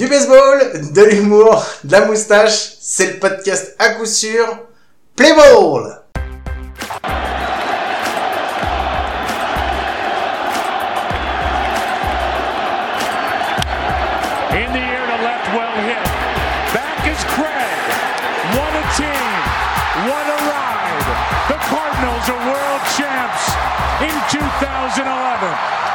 Du baseball, de l'humour, de la moustache, c'est le podcast à coup sûr. Play ball! The Cardinals are world champs in 2011.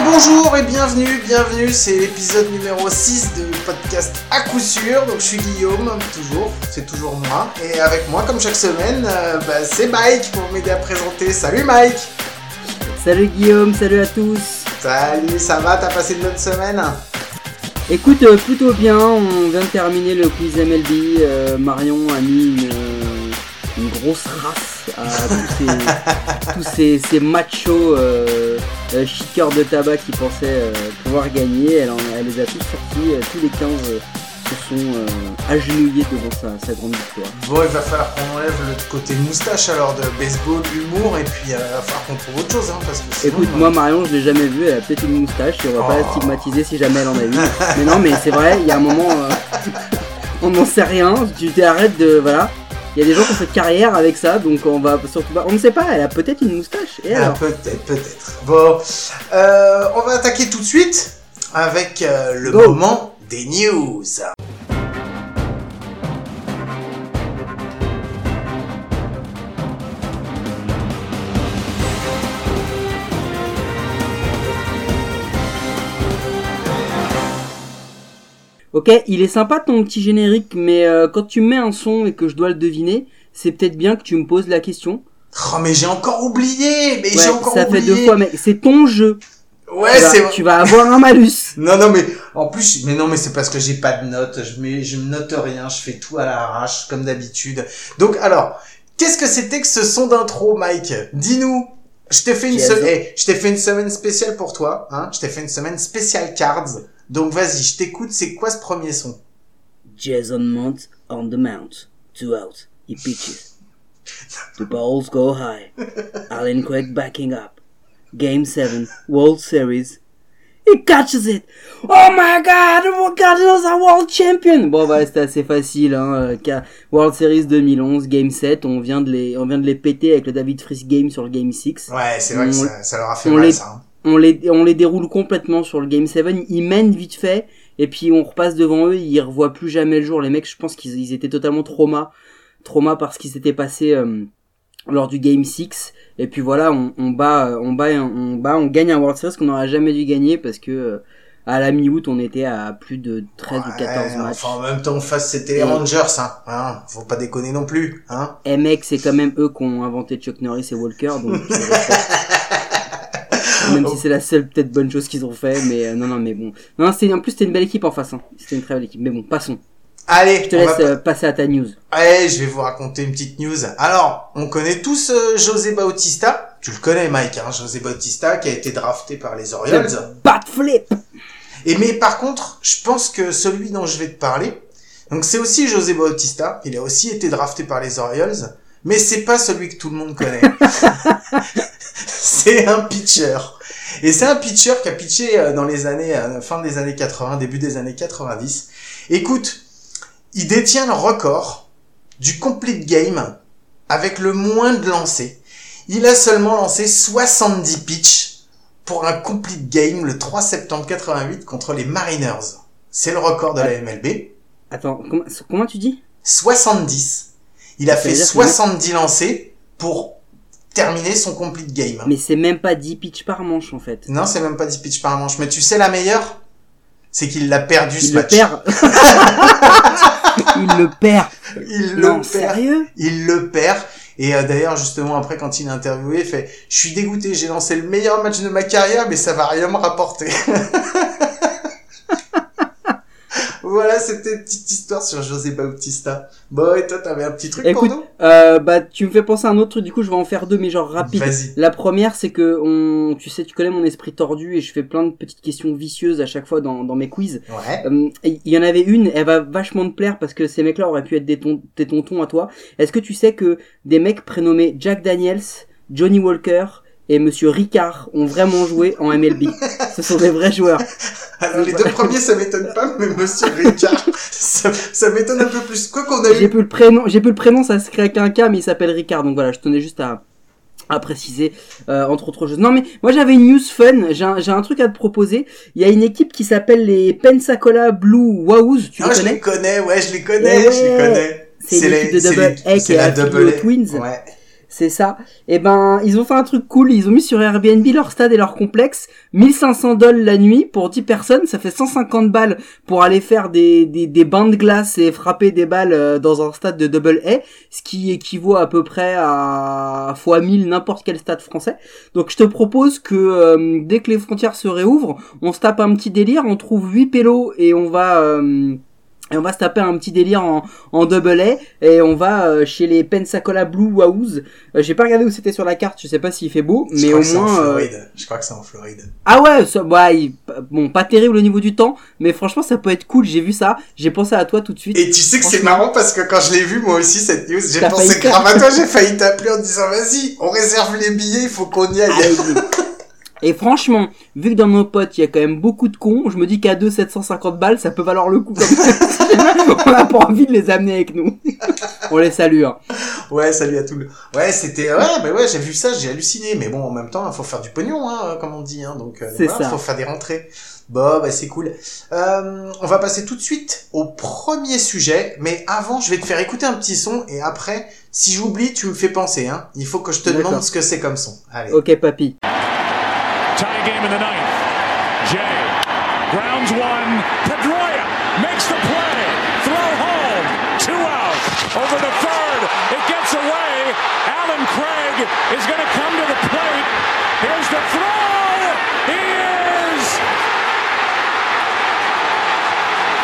Bonjour et bienvenue, bienvenue, c'est l'épisode numéro 6 de podcast à coup sûr. Donc je suis Guillaume, toujours, c'est toujours moi. Et avec moi, comme chaque semaine, euh, bah, c'est Mike pour m'aider à présenter. Salut Mike Salut Guillaume, salut à tous. Salut, ça va T'as passé une bonne semaine? Écoute, euh, plutôt bien, on vient de terminer le quiz MLB. euh, Marion a mis une, euh, une grosse race à tous ces, tous ces, ces machos euh, euh, de tabac qui pensaient euh, pouvoir gagner. Elle, en- elle les a tous sortis, euh, tous les 15 euh, se sont agenouillés devant sa, sa grande victoire. Bon, il va falloir qu'on enlève le côté moustache alors de baseball, humour, et puis il va falloir qu'on trouve autre chose, hein, parce que sinon, Écoute, moi Marion, je l'ai jamais vue, elle a peut-être une moustache, et on va pas la Oh. stigmatiser si jamais elle en a une. mais non, mais c'est vrai, il y a un moment, on n'en sait rien, tu t'arrêtes de. Voilà. Il y a des gens qui ont fait carrière avec ça, donc on va surtout pas. On ne sait pas, elle a peut-être une moustache. Et Ah, peut-être, peut-être. Bon, euh, on va attaquer tout de suite avec euh, le Go. moment des news. Ok, il est sympa ton petit générique, mais euh, quand tu mets un son et que je dois le deviner, c'est peut-être bien que tu me poses la question. Oh, mais j'ai encore oublié, mais Ouais, j'ai encore ça fait oublié. deux fois, mais c'est ton jeu. Ouais, tu, vas, c'est tu vas avoir un malus. Non, non, mais en plus, mais non, mais c'est parce que j'ai pas de notes. Je mets, je note rien. Je fais tout à l'arrache, comme d'habitude. Donc, alors, qu'est-ce que c'était que ce son d'intro, Mike? Dis-nous. Je t'ai fait une semaine, eh, je t'ai fait une semaine spéciale pour toi, hein. Je t'ai fait une semaine spéciale cards. Donc, vas-y, je t'écoute. C'est quoi ce premier son? Jason Mount on the mount. Two out. He pitches. The balls go high. Alan Craig backing up. Game 7, World Series. He catches it. Oh my god, the Cardinals are world champion. Bon, bah, c'était assez facile, hein. euh, World Series 2011, Game 7. On vient de les, on vient de les péter avec le David Freeze Game sur le Game 6. Ouais, c'est vrai que On- ça, ça leur a fait on mal, les- ça. hein. On les, on les déroule complètement sur le Game 7. Ils mènent vite fait. Et puis on repasse devant eux. Ils revoient plus jamais le jour. Les mecs, je pense qu'ils ils étaient totalement trauma. Trauma parce qu'il s'était passé euh, lors du Game 6. Et puis voilà, on, on bat, on bat, on bat, on gagne un World Series qu'on n'aurait jamais dû gagner parce que euh, à la mi-août, on était à plus de 13 ou 14 Ouais, matchs. Enfin, en même temps, face, c'était les Rangers, hein. hein. Faut pas déconner non plus, hein. Et mec, c'est quand même eux qui ont inventé Chuck Norris et Walker. Donc. Même si c'est la seule peut-être bonne chose qu'ils ont fait, mais euh, non, non, mais bon. Non, c'est en plus c'était une belle équipe en face. Hein. C'était une très belle équipe. Mais bon, passons. Allez, Je te laisse va- euh, passer à ta news. Allez, je vais vous raconter une petite news. Alors, on connaît tous euh, José Bautista. Tu le connais, Mike, hein, José Bautista, qui a été drafté par les Orioles. Bat flip. Et mais par contre, je pense que celui dont je vais te parler, donc c'est aussi José Bautista. Il a aussi été drafté par les Orioles, mais c'est pas celui que tout le monde connaît. c'est un pitcher. Et c'est un pitcher qui a pitché euh, dans les années, euh, fin des années 80, début des années 90. Écoute, il détient le record du complete game avec le moins de lancers. Il a seulement lancé 70 pitchs pour un complete game le 3 septembre 88 contre les Mariners. C'est le record de la MLB. Attends, comment, comment tu dis? 70. Il a fait veut dire que- 70 lancers pour terminer son complete game. Mais c'est même pas 10 pitchs par manche en fait. Non, c'est même pas 10 pitchs par manche. Mais tu sais la meilleure? C'est qu'il l'a perdu ce Il le match. perd. il le perd. Il le Non, perd. sérieux? Il le perd. Et euh, d'ailleurs, justement, après, quand il est interviewé, il fait « Je suis dégoûté, j'ai lancé le meilleur match de ma carrière, mais ça va rien me rapporter. » Voilà, c'était une petite histoire sur José Bautista. Bon, et toi, t'avais un petit truc Écoute, pour nous? euh, bah tu me fais penser à un autre truc. Du coup, je vais en faire deux, mais genre rapide. La première, c'est que on, tu sais, tu connais mon esprit tordu et je fais plein de petites questions vicieuses à chaque fois dans, dans mes quiz. Ouais. Euh, Il y en avait une, elle va vachement te plaire parce que ces mecs-là auraient pu être des, ton- des tontons à toi. Est-ce que tu sais que des mecs prénommés Jack Daniels, Johnny Walker et Monsieur Ricard ont vraiment joué en MLB Ce sont des vrais joueurs. Alors, les deux premiers, ça m'étonne pas, mais Monsieur Ricard, ça, ça m'étonne un peu plus. Quoi qu'on a J'ai eu. plus le prénom, j'ai plus le prénom, ça s'écrit avec un K, mais il s'appelle Ricard. Donc voilà, je tenais juste à à préciser euh, entre autres choses. Non mais moi j'avais une news fun, j'ai un, truc à te proposer. Il y a une équipe qui s'appelle les Pensacola Blue Wahoos, tu Ah, les je connais les connais, ouais, je les connais, Eh je les ouais. connais. C'est l'équipe de Double c'est A qui est la Double A. Twins. Ouais. C'est ça. Et ben, ils ont fait un truc cool. Ils ont mis sur Airbnb leur stade et leur complexe 1500 dollars la nuit pour 10 personnes. Ça fait 150 balles pour aller faire des, des, des bains de glace et frapper des balles euh, dans un stade de double A. Ce qui équivaut à peu près à fois 1000 n'importe quel stade français. Donc je te propose que euh, dès que les frontières se réouvrent, on se tape un petit délire. On trouve 8 pélos et on va... euh, et on va se taper un petit délire en, en double A et on va euh, chez les Pensacola Blue Wahoos. Euh, J'ai pas regardé où c'était sur la carte, je sais pas s'il fait beau, Je mais crois au que c'est en moins. euh, Floride. Je crois que c'est en Floride. Ah ouais, ça, ouais, il- bon, pas terrible au niveau du temps, mais franchement ça peut être cool. J'ai vu ça, j'ai pensé à toi tout de suite. Et tu sais que c'est marrant parce que quand je l'ai vu, moi aussi, cette news, j'ai pensé grave à toi, j'ai failli t'appeler en disant, vas-y, on réserve les billets, il faut qu'on y aille. Et franchement, vu que dans nos potes, il y a quand même beaucoup de cons, je me dis qu'à 2 750 balles, ça peut valoir le coup. Comme on a pas envie de les amener avec nous. on les salue. Hein. Ouais, salut à tous. Ouais, c'était, ouais, bah ouais, j'ai vu ça, j'ai halluciné. Mais bon, en même temps, il faut faire du pognon, hein, comme on dit, hein, donc, euh, voilà, ça. faut faire des rentrées. Bon, bah c'est cool. Euh, on va passer tout de suite au premier sujet, mais avant, je vais te faire écouter un petit son et après, si j'oublie, tu me fais penser, hein. Il faut que je te demande ce que c'est comme son. Allez. Ok, papy. Tie game in the ninth. Jay grounds one. Pedroia makes the play. Throw home. Two out. Over the third. It gets away. Alan Craig is going to come to the plate. Here's the throw. He is.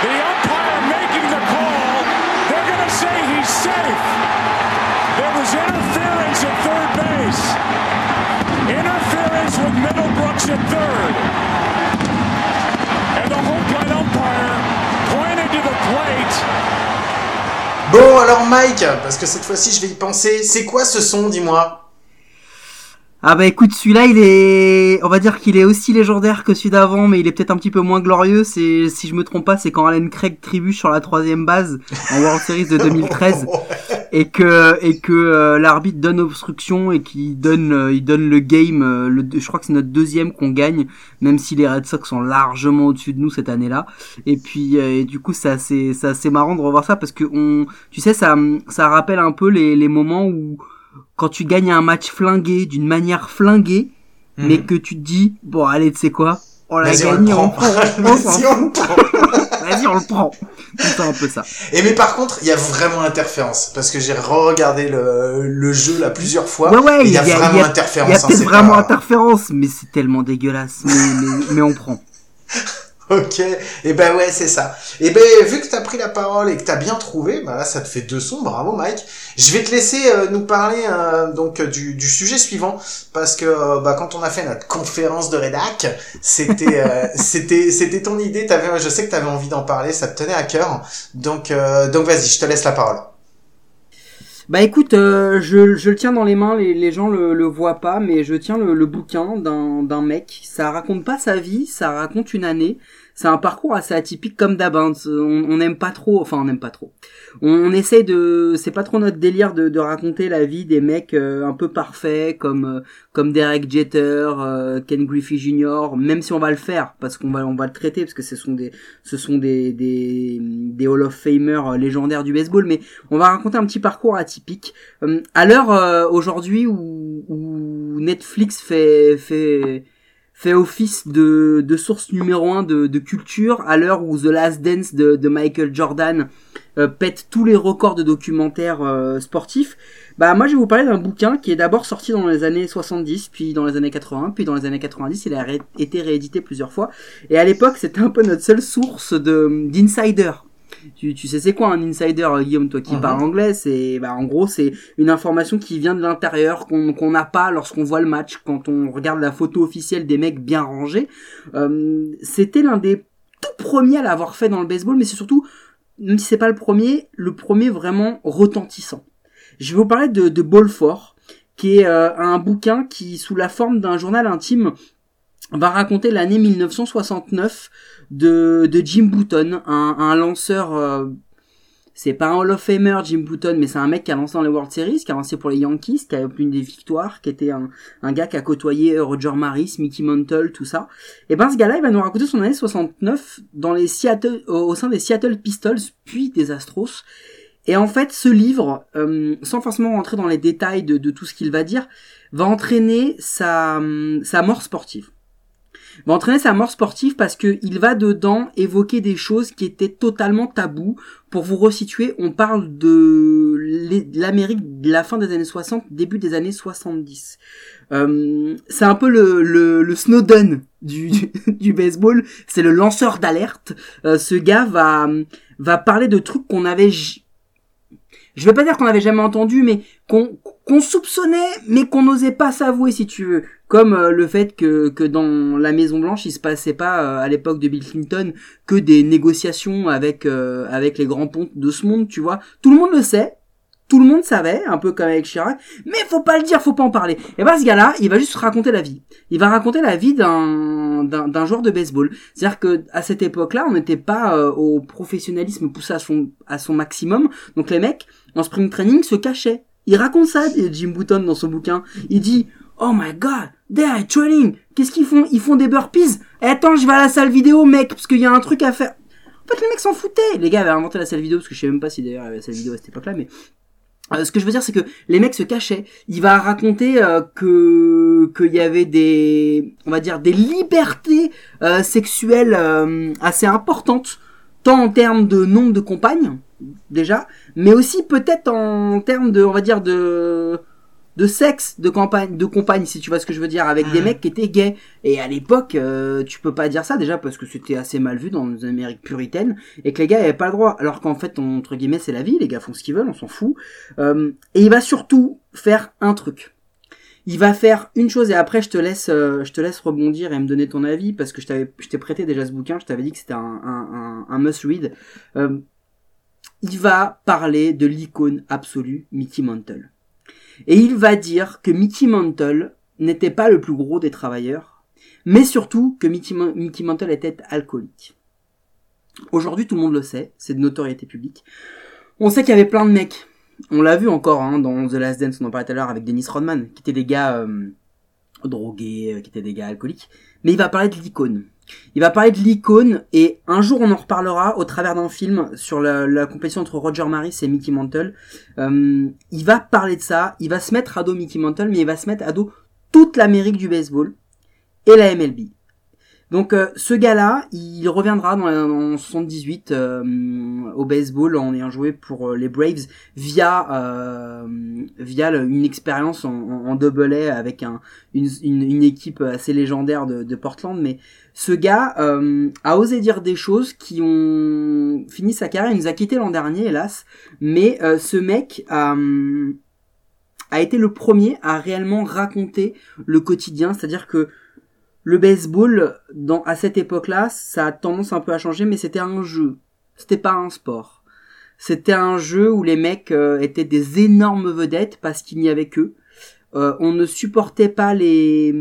The umpire making the call. They're going to say he's safe. There was interference at third base. Interference with Third. And the umpire pointed to the plate. Bon, alors Mike, parce que cette fois-ci, je vais y penser. C'est quoi ce son, dis-moi? Ah bah écoute, celui-là, il est, on va dire qu'il est aussi légendaire que celui d'avant, mais il est peut-être un petit peu moins glorieux. C'est, si je me trompe pas, c'est quand Alan Craig trébuche sur la troisième base en World Series de 2013 et que et que euh, l'arbitre donne obstruction et qu'il donne euh, il donne le game. euh, le, je crois que c'est notre deuxième qu'on gagne, même si les Red Sox sont largement au-dessus de nous cette année-là. Et puis et du coup, c'est assez c'est assez marrant de revoir ça parce que on, tu sais, ça ça rappelle un peu les les moments où quand tu gagnes un match flingué d'une manière flinguée, mais que tu te dis bon allez tu sais quoi, on l'a Mhm. Vas-y, on le gagné, prend. Vas-y, on le prend. Vas-y on le prend. C'est un peu ça. Et mais par contre, il y a vraiment interférence parce que j'ai re-regardé le, le jeu là plusieurs fois. Ouais, il y a il y a- vraiment il y a- interférence. Il y a hein, peut-être vraiment pas- interférence, mais c'est tellement dégueulasse. Mais, mais, mais on prend. Ok, et ben ouais, c'est ça. Et ben vu que t'as pris la parole et que t'as bien trouvé, bah là ça te fait deux sons, bravo Mike. Je vais te laisser euh, nous parler euh, donc euh, du, du sujet suivant parce que euh, bah quand on a fait notre conférence de rédac, c'était euh, c'était c'était ton idée. T'avais, je sais que t'avais envie d'en parler, ça te tenait à cœur. Donc euh, donc vas-y, je te laisse la parole. Bah écoute, euh, je, je le tiens dans les mains, les, les gens le, le voient pas, mais je tiens le, le bouquin d'un d'un mec. Ça raconte pas sa vie, ça raconte une année. C'est un parcours assez atypique comme d'hab. hein. On n'aime pas trop, enfin on n'aime pas trop. On, on essaye de, c'est pas trop notre délire de, de raconter la vie des mecs euh, un peu parfaits comme euh, comme Derek Jeter, euh, Ken Griffey Jr. Même si on va le faire parce qu'on va on va le traiter parce que ce sont des ce sont des des, des Hall of Famer euh, légendaires du baseball, mais on va raconter un petit parcours atypique. Euh, à l'heure aujourd'hui où, où Netflix fait fait fait office de, de source numéro un de, de culture, à l'heure où The Last Dance de, de Michael Jordan euh, pète tous les records de documentaires euh, sportifs. Bah moi je vais vous parler d'un bouquin qui est d'abord sorti dans les années 70, puis dans les années 80, puis dans les années 90, il a été réédité plusieurs fois. Et à l'époque c'était un peu notre seule source de d'insider. Tu, tu sais c'est quoi un insider euh, Guillaume toi qui Mhm. parles anglais? C'est bah en gros c'est une information qui vient de l'intérieur qu'on qu'on n'a pas lorsqu'on voit le match quand on regarde la photo officielle des mecs bien rangés. Euh, c'était l'un des tout premiers à l'avoir fait dans le baseball mais c'est surtout même si c'est pas le premier le premier vraiment retentissant. Je vais vous parler de, de Ball 4 qui est euh, un bouquin qui sous la forme d'un journal intime va raconter l'année 1969 de, de Jim Button, un, un lanceur. euh, c'est pas un Hall of Famer, Jim Button, mais c'est un mec qui a lancé dans les World Series, qui a lancé pour les Yankees, qui a obtenu des victoires, qui était un, un gars qui a côtoyé euh, Roger Maris, Mickey Mantle, tout ça. Et ben ce gars-là, il va nous raconter son année 69 dans les Seattle, au, sein des Seattle Pistols, puis des Astros. Et en fait, ce livre, euh, sans forcément rentrer dans les détails de, de tout ce qu'il va dire, va entraîner sa, hum, sa mort sportive va entraîner sa mort sportive parce que il va dedans évoquer des choses qui étaient totalement tabous. Pour vous resituer, on parle de l'Amérique de la fin des années 60, début des années 70. Euh, c'est un peu le, le, Snowden du, baseball, c'est le lanceur d'alerte. Euh, ce gars va parler de trucs qu'on avait... Je vais pas dire qu'on avait jamais entendu, mais qu'on qu'on soupçonnait, mais qu'on n'osait pas s'avouer, si tu veux. Comme euh, le fait que, que dans la Maison Blanche, il se passait pas euh, à l'époque de Bill Clinton que des négociations avec euh, avec les grands pontes de ce monde, tu vois. Tout le monde le sait, tout le monde savait, un peu comme avec Chirac, mais faut pas le dire, faut pas en parler. Et ben ce gars-là, il va juste raconter la vie. Il va raconter la vie d'un joueur de baseball. C'est-à-dire que à cette époque-là, on n'était pas euh, au professionnalisme poussé à son à son maximum. Donc les mecs en spring training se cachaient. Il raconte ça, Jim Button, dans son bouquin. Il dit Oh my god, they are training. Qu'est-ce qu'ils font? Ils font des burpees. Eh, attends, je vais à la salle vidéo, mec, parce qu'il y a un truc à faire. En fait, les mecs s'en foutaient. Les gars avaient inventé la salle vidéo, parce que je sais même pas si d'ailleurs il y avait la salle vidéo à cette époque-là, mais euh, ce que je veux dire, c'est que les mecs se cachaient. Il va raconter euh, que qu'il y avait des, on va dire, des libertés euh, sexuelles euh, assez importantes, tant en termes de nombre de compagnes déjà, mais aussi peut-être en termes de, on va dire, de de sexe de campagne de compagne si tu vois ce que je veux dire avec des Mhm. mecs qui étaient gays. Et à l'époque euh, tu peux pas dire ça déjà parce que c'était assez mal vu dans les Amériques puritaines et que les gars avaient pas le droit. Alors qu'en fait entre guillemets c'est la vie les gars font ce qu'ils veulent on s'en fout. Euh, et il va surtout faire un truc. Il va faire une chose et après je te laisse euh, je te laisse rebondir et me donner ton avis parce que je t'avais je t'ai prêté déjà ce bouquin je t'avais dit que c'était un, un, un, un must read Euh, il va parler de l'icône absolue Mickey Mantle et il va dire que Mickey Mantle n'était pas le plus gros des travailleurs, mais surtout que Mickey, Man- Mickey Mantle était alcoolique. Aujourd'hui, tout le monde le sait, c'est de notoriété publique. On sait qu'il y avait plein de mecs. On l'a vu encore hein, dans The Last Dance, on en parlait tout à l'heure avec Dennis Rodman, qui étaient des gars euh, drogués, euh, qui étaient des gars alcooliques. Mais il va parler de l'icône. Il va parler de l'icône et un jour on en reparlera au travers d'un film sur la, compétition entre Roger Maris et Mickey Mantle. Euh, il va parler de ça, il va se mettre à dos Mickey Mantle, mais il va se mettre à dos toute l'Amérique du baseball et la MLB. Donc euh, ce gars-là, il reviendra dans, en 78 euh, au baseball en ayant joué pour euh, les Braves via euh, via une expérience en, en, double A avec un, une, une, équipe assez légendaire de, de Portland. Mais ce gars euh, a osé dire des choses qui ont fini sa carrière. Il nous a quitté l'an dernier, hélas. Mais ce mec a été le premier à réellement raconter le quotidien, c'est-à-dire que le baseball, dans, à cette époque-là, ça a tendance un peu à changer, mais c'était un jeu. C'était pas un sport. C'était un jeu où les mecs euh, étaient des énormes vedettes parce qu'il n'y avait qu'eux. Euh, on ne supportait pas les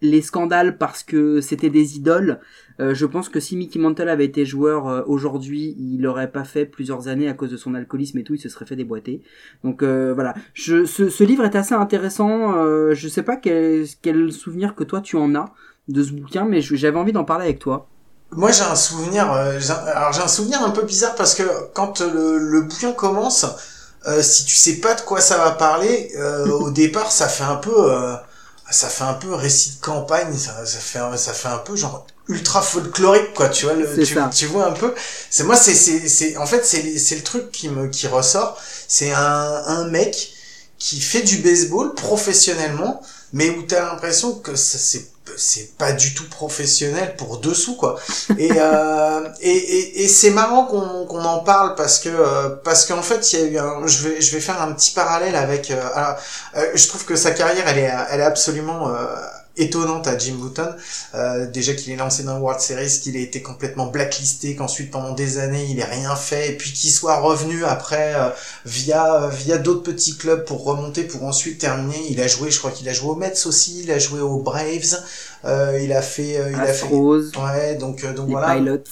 les scandales parce que c'était des idoles. Euh, je pense que si Mickey Mantle avait été joueur euh, aujourd'hui, il l'aurait pas fait plusieurs années à cause de son alcoolisme et tout, il se serait fait déboîter. Donc euh, voilà, je, ce, ce livre est assez intéressant. Euh, je sais pas quel, quel souvenir que toi tu en as de ce bouquin, mais j'avais envie d'en parler avec toi. Moi, j'ai un souvenir. euh, alors, j'ai un souvenir un peu bizarre parce que quand le, le bouquin commence, euh, si tu sais pas de quoi ça va parler, euh, au départ, ça fait un peu. Ça fait un peu récit de campagne, ça, ça fait, un- ça fait un peu genre ultra folklorique, quoi, tu vois, le, tu, tu vois un peu. C'est moi, c'est, c'est, c'est, en fait, c'est, c'est le truc qui me, qui ressort. C'est un, un mec qui fait du baseball professionnellement, mais où t'as l'impression que c'est, c'est pas du tout professionnel pour dessous, quoi. Et, euh, et, et, et c'est marrant qu'on, qu'on en parle parce que, euh, parce qu'en fait, il y a eu un, je vais, je vais faire un petit parallèle avec, euh, alors, euh, je trouve que sa carrière, elle est, elle est absolument euh, étonnante à Jim Button. Euh, déjà qu'il est lancé dans World Series, qu'il ait été complètement blacklisté, qu'ensuite pendant des années il ait rien fait, et puis qu'il soit revenu après euh, via via d'autres petits clubs pour remonter, pour ensuite terminer. Il a joué, je crois qu'il a joué aux Mets aussi, il a joué aux Braves, euh, il a fait, euh, il a fait. Astros, Ouais, donc euh, donc les voilà. Pilots.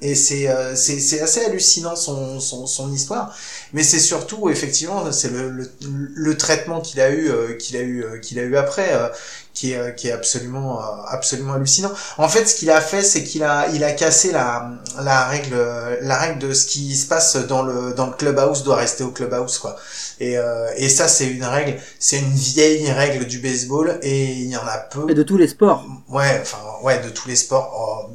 Et c'est euh, c'est c'est assez hallucinant son son son histoire, mais c'est surtout effectivement c'est le, le le traitement qu'il a eu euh, qu'il a eu euh, qu'il a eu après euh, qui est euh, qui est absolument euh, absolument hallucinant. En fait, ce qu'il a fait, c'est qu'il a il a cassé la la règle la règle de ce qui se passe dans le dans le clubhouse doit rester au clubhouse quoi. Et euh, et ça c'est une règle, c'est une vieille règle du baseball et il y en a peu. Et de tous les sports. Ouais, enfin, ouais, de tous les sports. Oh,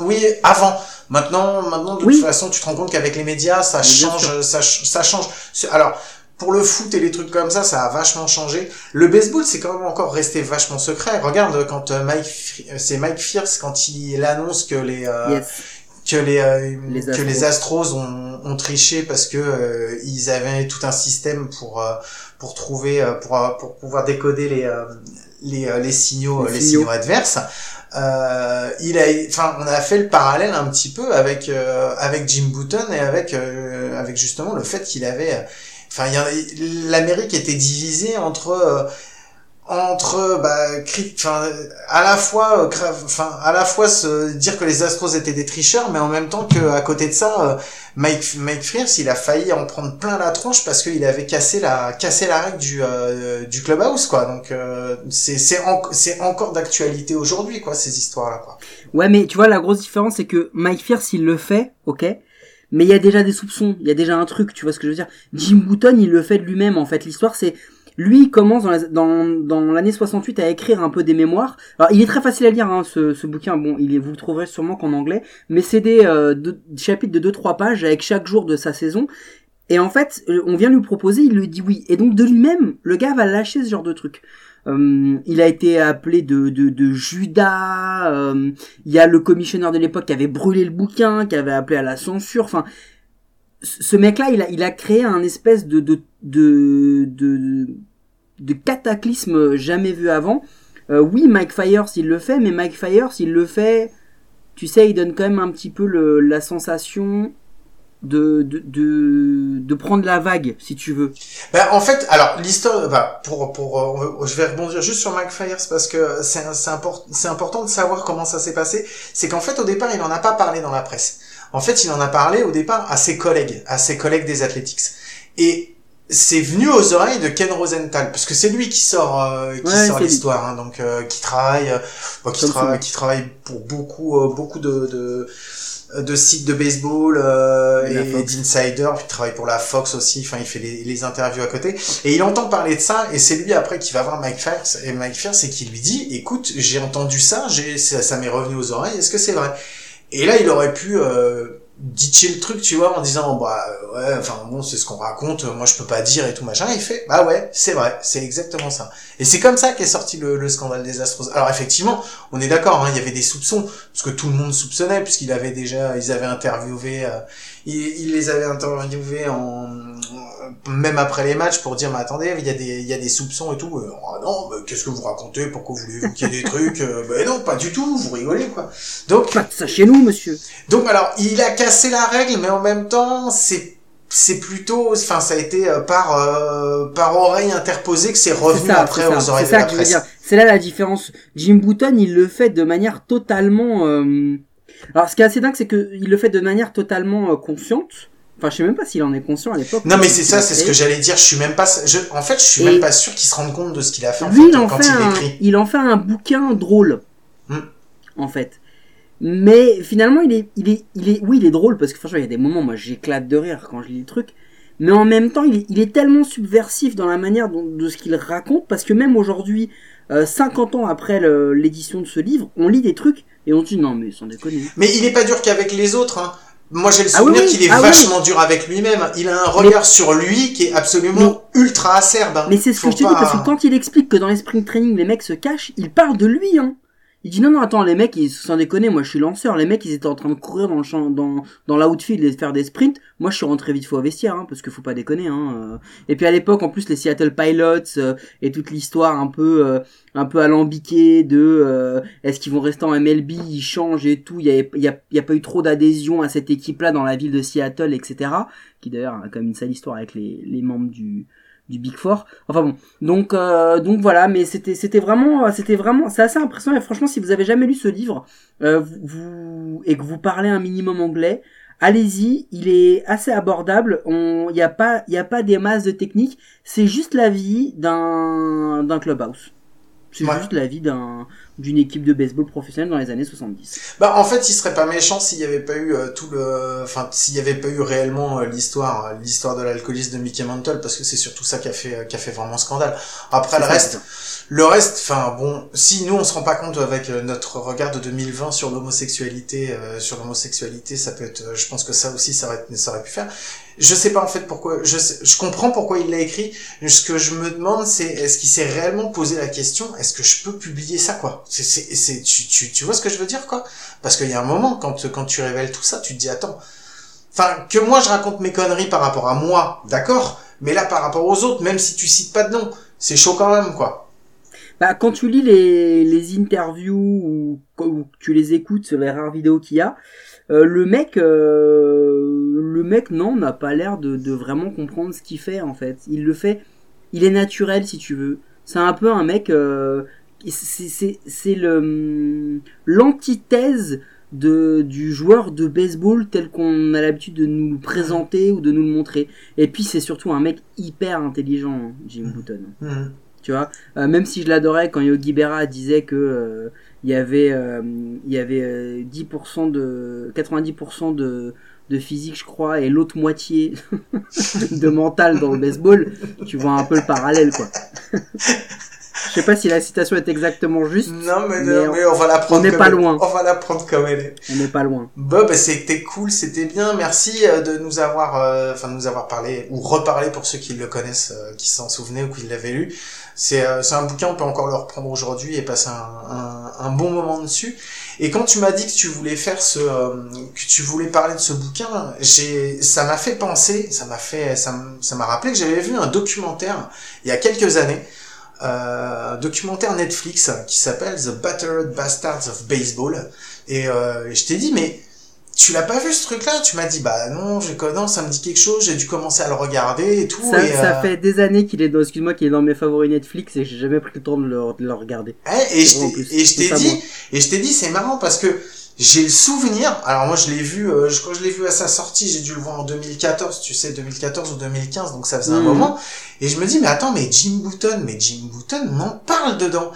oui, avant. Maintenant, maintenant, de Oui. toute façon, tu te rends compte qu'avec les médias, ça Mais change, ça, ça change. Alors, pour le foot et les trucs comme ça, ça a vachement changé. Le baseball, c'est quand même encore resté vachement secret. Regarde, quand euh, Mike, c'est Mike Fierce quand il annonce que les, euh, Yes. que les, euh, Les que Astros. les Astros ont, ont triché parce que euh, ils avaient tout un système pour euh, pour trouver pour pour pouvoir décoder les les, les signaux Les les signaux. signaux adverses. Euh, il a enfin on a fait le parallèle un petit peu avec euh, avec Jim Button et avec euh, avec justement le fait qu'il avait euh, enfin l'Amérique était divisée entre euh, entre bah cri- enfin à la fois euh, enfin à la fois se dire que les Astros étaient des tricheurs mais en même temps que à côté de ça euh, Mike Mike Frears il a failli en prendre plein la tronche parce qu'il avait cassé la cassé la règle du euh, du clubhouse quoi. Donc euh, c'est c'est en- c'est encore d'actualité aujourd'hui quoi ces histoires là quoi. Ouais, mais tu vois, la grosse différence, c'est que Mike Fierce, il le fait, ok mais il y a déjà des soupçons, il y a déjà un truc, tu vois ce que je veux dire Jim Button, il le fait de lui-même, en fait. L'histoire, c'est... Lui, il commence dans, la- dans, dans l'année 68 à écrire un peu des mémoires. Alors, il est très facile à lire, hein, ce, ce bouquin. Bon, il est, vous le trouverez sûrement qu'en anglais. Mais c'est des, euh, chapitres de 2-3 pages avec chaque jour de sa saison. Et en fait, euh, on vient lui proposer, il lui dit oui. Et donc, de lui-même, le gars va lâcher ce genre de truc. Euh, il a été appelé de, de, de Judas. euh, il y a le commissionneur de l'époque qui avait brûlé le bouquin, qui avait appelé à la censure. Enfin, ce mec-là, il a, il a créé un espèce de de de de, de cataclysme jamais vu avant. Euh, oui, Mike Fyers, il le fait, mais Mike Fyers, il le fait. Tu sais, il donne quand même un petit peu le, la sensation de, de, de, de prendre la vague, si tu veux. Ben, en fait, alors l'histoire, bah, pour pour, euh, je vais rebondir juste sur Mike Fires parce que c'est c'est import- c'est important de savoir comment ça s'est passé. C'est qu'en fait au départ il en a pas parlé dans la presse. En fait il en a parlé au départ à ses collègues, à ses collègues des Athletics. Et c'est venu aux oreilles de Ken Rosenthal parce que c'est lui qui sort euh, qui Ouais, sort l'histoire, hein, donc euh, qui travaille, euh, bon, qui souvent. qui travaille pour beaucoup euh, beaucoup de, de de sites de baseball euh, Et et d'insider, puis il travaille pour la Fox aussi, enfin il fait les, les interviews à côté, et il entend parler de ça, et c'est lui après qui va voir Mike Fierce, et Mike Fierce, et qui lui dit, écoute, j'ai entendu ça, j'ai ça, ça m'est revenu aux oreilles, est-ce que c'est vrai? Et là il aurait pu euh, ditcher le truc, tu vois, en disant, bah ouais, enfin bon, c'est ce qu'on raconte, moi je peux pas dire et tout machin, et il fait, bah ouais, c'est vrai, c'est exactement ça. Et c'est comme ça qu'est sorti le, le scandale des Astros. Alors effectivement, on est d'accord, hein, il y avait des soupçons, parce que tout le monde soupçonnait, puisqu'il avait déjà, ils avaient interviewé, euh, ils, ils les avaient interviewés en, même après les matchs pour dire, mais attendez, il y a des, il y a des soupçons et tout. Ah non, mais qu'est-ce que vous racontez? Pourquoi voulez-vous qu'il y ait des trucs? Euh, Ben non, pas du tout, vous rigolez quoi. Donc, Pas de ça chez nous, monsieur. donc alors, il a cassé la règle, mais en même temps, c'est c'est plutôt, enfin, ça a été euh, par euh, par oreille interposée que c'est revenu ça, après c'est ça, aux oreilles de ça la que presse. dire. C'est là la différence. Jim Button, il le fait de manière totalement. euh, Alors, ce qui est assez dingue, c'est que il le fait de manière totalement euh, consciente. Enfin, je sais même pas s'il en est conscient à l'époque. Non mais c'est ça, c'est ce que j'allais dire. Je suis même pas, je, en fait, je suis Et- même pas sûr qu'il se rende compte de ce qu'il a fait en Lui, fait, il en quand fait il un, écrit. il en fait un bouquin drôle, Hmm. en fait. Mais finalement, il est, il est, il est, oui, il est drôle parce que franchement, il y a des moments, moi, j'éclate de rire quand je lis le truc. Mais en même temps, il est, il est tellement subversif dans la manière dont, de ce qu'il raconte parce que même aujourd'hui, euh, 50 ans après l'édition de ce livre, on lit des trucs et on dit non mais sans déconner. Mais il est pas dur qu'avec les autres. Hein. Moi, j'ai le Ah oui, souvenir oui. qu'il est Ah oui. vachement dur avec lui-même. Il a un regard sur lui qui est absolument ultra acerbe. hein. Mais c'est ce Faut que je te pas- dis parce que quand il explique que dans les sprint training les mecs se cachent, il parle de lui hein. Il dit non non attends les mecs ils sans déconner moi je suis lanceur les mecs ils étaient en train de courir dans le champ dans dans l'outfield et de faire des sprints moi je suis rentré vite fois au vestiaire hein, parce que faut pas déconner hein. euh. Et puis à l'époque en plus les Seattle Pilots euh, et toute l'histoire un peu euh, un peu alambiquée de euh, est-ce qu'ils vont rester en MLB ils changent et tout il y a y a, y a pas eu trop d'adhésion à cette équipe là dans la ville de Seattle etc qui d'ailleurs a quand même une sale histoire avec les les membres du du Big Four. Enfin bon, donc euh, donc voilà, mais c'était c'était vraiment c'était vraiment c'est assez impressionnant et franchement si vous avez jamais lu ce livre euh, vous, et que vous parlez un minimum anglais, allez-y, il est assez abordable. On il y a pas il y a pas des masses de techniques, c'est juste la vie d'un d'un clubhouse. C'est Ouais. juste la vie d'un d'une équipe de baseball professionnelle dans les années 70. Bah, en fait, il serait pas méchant s'il y avait pas eu euh, tout le, enfin, s'il y avait pas eu réellement euh, l'histoire, euh, l'histoire de l'alcoolisme de Mickey Mantle, parce que c'est surtout ça qui a fait, qui a fait vraiment scandale. Après, le ça, reste. Le reste, enfin bon, si nous on se rend pas compte avec notre regard de 2020 sur l'homosexualité, euh, sur l'homosexualité, ça peut être, je pense que ça aussi ça aurait, ça aurait pu faire. Je sais pas en fait pourquoi, je, sais- je comprends pourquoi il l'a écrit. Ce que je me demande, c'est est-ce qu'il s'est réellement posé la question, est-ce que je peux publier ça quoi? C'est, c'est, c'est, tu, tu, tu vois ce que je veux dire quoi? Parce qu'il y a un moment quand quand tu révèles tout ça, tu te dis attends, enfin que moi je raconte mes conneries par rapport à moi, d'accord, mais là par rapport aux autres, même si tu cites pas de nom, c'est chaud quand même quoi. Bah, quand tu lis les, les interviews ou, ou tu les écoutes sur les rares vidéos qu'il y a, euh, le mec, euh, le mec non, n'a pas l'air de, de vraiment comprendre ce qu'il fait en fait. Il le fait, il est naturel si tu veux. C'est un peu un mec, euh, c'est le l'antithèse de du joueur de baseball tel qu'on a l'habitude de nous le présenter ou de nous le montrer. Et puis c'est surtout un mec hyper intelligent, hein, Jim Button Mhm. tu vois Euh, même si je l'adorais quand Yogi Berra disait que euh, il y avait euh, il y avait euh, 10% de 90% de de physique je crois et l'autre moitié de mental dans le baseball tu vois un peu le parallèle quoi je sais pas si la citation est exactement juste Non, mais, Mais non, mais on va la prendre on n'est pas elle- loin. On va la prendre comme elle est. on n'est pas loin Bob, c'était cool, c'était bien. Merci euh, de nous avoir, euh, enfin, de nous avoir parlé ou reparlé pour ceux qui le connaissent, euh, qui s'en souvenaient ou qui l'avaient lu. C'est, euh, un bouquin, on peut encore le reprendre aujourd'hui et passer un, un, un bon moment dessus. Et quand tu m'as dit que tu voulais faire ce, que tu voulais parler de ce bouquin, j'ai, ça m'a fait penser, ça m'a fait, ça m'a rappelé que j'avais vu un documentaire il y a quelques années euh, documentaire Netflix qui s'appelle The Battered Bastards of Baseball. Et euh, je t'ai dit, mais tu l'as pas vu ce truc-là? Tu m'as dit, bah non, j'ai non, ça me dit quelque chose, j'ai dû commencer à le regarder et tout. ça, et, ça euh, fait des années qu'il est dans excuse-moi qu'il est dans mes favoris Netflix et j'ai jamais pris le temps de le, de le regarder ouais, et je et je t'ai dit, moi. et je t'ai dit, c'est marrant parce que j'ai le souvenir. Alors moi, je l'ai vu, euh, quand je l'ai vu à sa sortie, j'ai dû le voir en 2014, tu sais, 2014 ou 2015, donc ça faisait un Mhm. moment. Et je me dis, mais attends, mais Jim Button, mais Jim Button, on en parle dedans.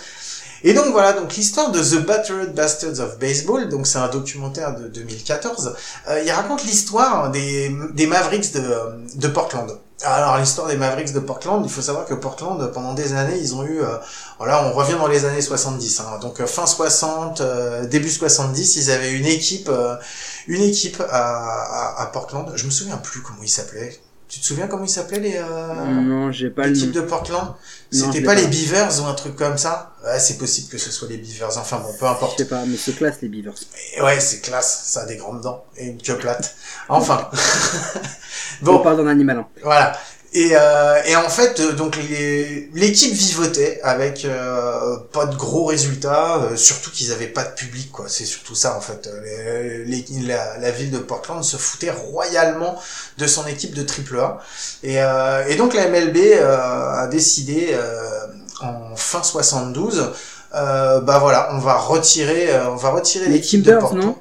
Et donc voilà, donc l'histoire de The Battered Bastards of Baseball, donc c'est un documentaire de 2014, euh, il raconte l'histoire des, des Mavericks de, de Portland. Alors l'histoire des Mavericks de Portland, il faut savoir que Portland, pendant des années, ils ont eu, euh, voilà, on revient dans les années 70, hein, donc euh, fin 60, euh, début 70, ils avaient une équipe, euh, une équipe à, à, à Portland, je me souviens plus comment ils s'appelaient. Tu te souviens comment ils s'appelaient les... Euh... non j'ai pas le L'équipe de Portland? Je C'était pas pas. les Beavers ou un truc comme ça? Ouais, c'est possible que ce soit les Beavers. Enfin bon, peu je importe. sais pas mais c'est classe les Beavers Et ouais, c'est classe. Ça a des grandes dents et une queue plate. Enfin. on bon, parle d'un animal hein. voilà. Et, euh, et en fait, euh, donc les- l'équipe vivotait avec euh, pas de gros résultats, euh, surtout qu'ils avaient pas de public, quoi. C'est surtout ça en fait. Euh, les- les- la, la ville de Portland se foutait royalement de son équipe de AAA. Et, euh, et donc la MLB euh, a décidé euh, en fin 72, euh, bah voilà, on va retirer, euh, on va retirer Les l'équipe de Portland. non?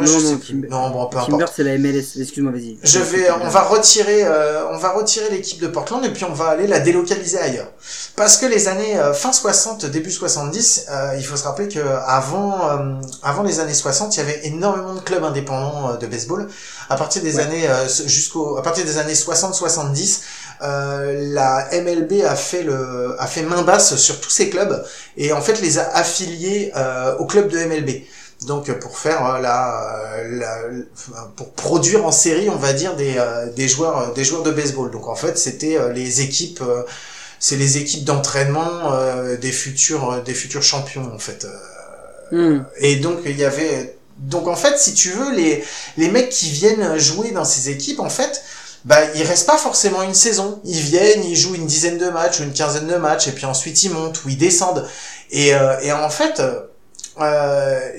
Non, je non. Timber- non, bon, peu importe. Timber c'est la MLS excuse-moi vas-y Je vais, on va retirer, euh, on va retirer l'équipe de Portland et puis on va aller la délocaliser ailleurs. Parce que les années euh, fin 60, début 70, euh, il faut se rappeler que avant, euh, avant les années 60, il y avait énormément de clubs indépendants euh, de baseball. À partir des Ouais. années euh, jusqu'au, à partir des années 60-70, euh, la MLB a fait le a fait main basse sur tous ces clubs et en fait les a affiliés euh, au club de MLB. Donc pour faire euh, la, la, pour produire en série, on va dire des, euh, des joueurs des joueurs de baseball. Donc en fait, c'était euh, les équipes c'est les équipes d'entraînement des futurs des futurs champions en fait. Hmm. Et donc il y avait donc en fait si tu veux les les mecs qui viennent jouer dans ces équipes en fait bah ils restent pas forcément une saison. Ils viennent, ils jouent une dizaine de matchs ou une quinzaine de matchs et puis ensuite ils montent ou ils descendent. Et, et en fait euh,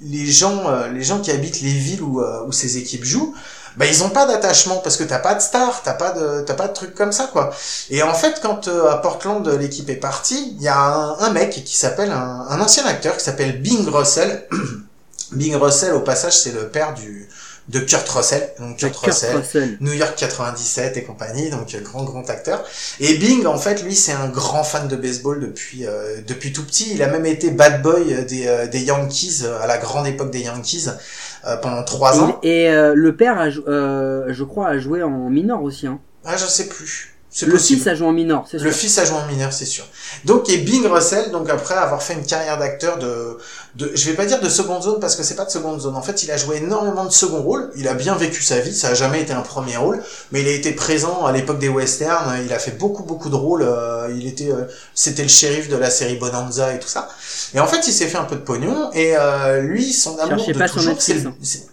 les gens euh, les gens qui habitent les villes où, euh, où ces équipes jouent bah ils ont pas d'attachement parce que t'as pas de star t'as pas de t'as pas de trucs comme ça quoi. Et en fait quand à Portland l'équipe est partie il y a un, un, mec qui s'appelle un, un ancien acteur qui s'appelle Bing Russell. Bing Russell au passage c'est le père du de Kurt Russell, donc Kurt, Kurt Russell, Russell. New York 97 et compagnie, donc grand grand acteur. Et Bing, en fait, lui, c'est un grand fan de baseball depuis euh, depuis tout petit. Il a même été bad boy des, euh, des Yankees à la grande époque des Yankees euh, pendant trois ans. Et, et euh, le père, a, euh, je crois, a joué en mineur aussi. Hein. Ah, je sais plus. Le possible. fils a joué en mineur, c'est sûr. Le fils a joué en mineur, c'est sûr. Donc, et Bing Russell, donc après avoir fait une carrière d'acteur de, de, je vais pas dire de seconde zone parce que c'est pas de seconde zone. En fait, il a joué énormément de second rôle. Il a bien vécu sa vie. Ça a jamais été un premier rôle, mais il a été présent à l'époque des westerns. Il a fait beaucoup, beaucoup de rôles. Euh, il était, euh, c'était le shérif de la série Bonanza et tout ça. Et en fait, il s'est fait un peu de pognon. Et euh, lui, son amour Cherchez de pas toujours, hein. c'est-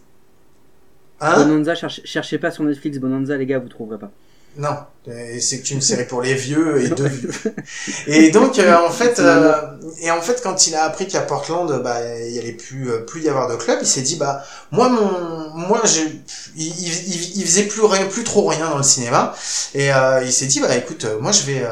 Hein? Bonanza, cherchez, cherchez pas sur Netflix Bonanza, les gars, vous trouverez pas. Non, c'est qu'une série pour les vieux et deux vieux. Et donc euh, en fait, euh, et en fait quand il a appris qu'à Portland, bah il allait plus euh, plus y avoir de club, il s'est dit bah moi mon moi je il, il, il- il faisait plus rien plus trop rien dans le cinéma. Et euh, il s'est dit bah écoute euh, moi je vais euh,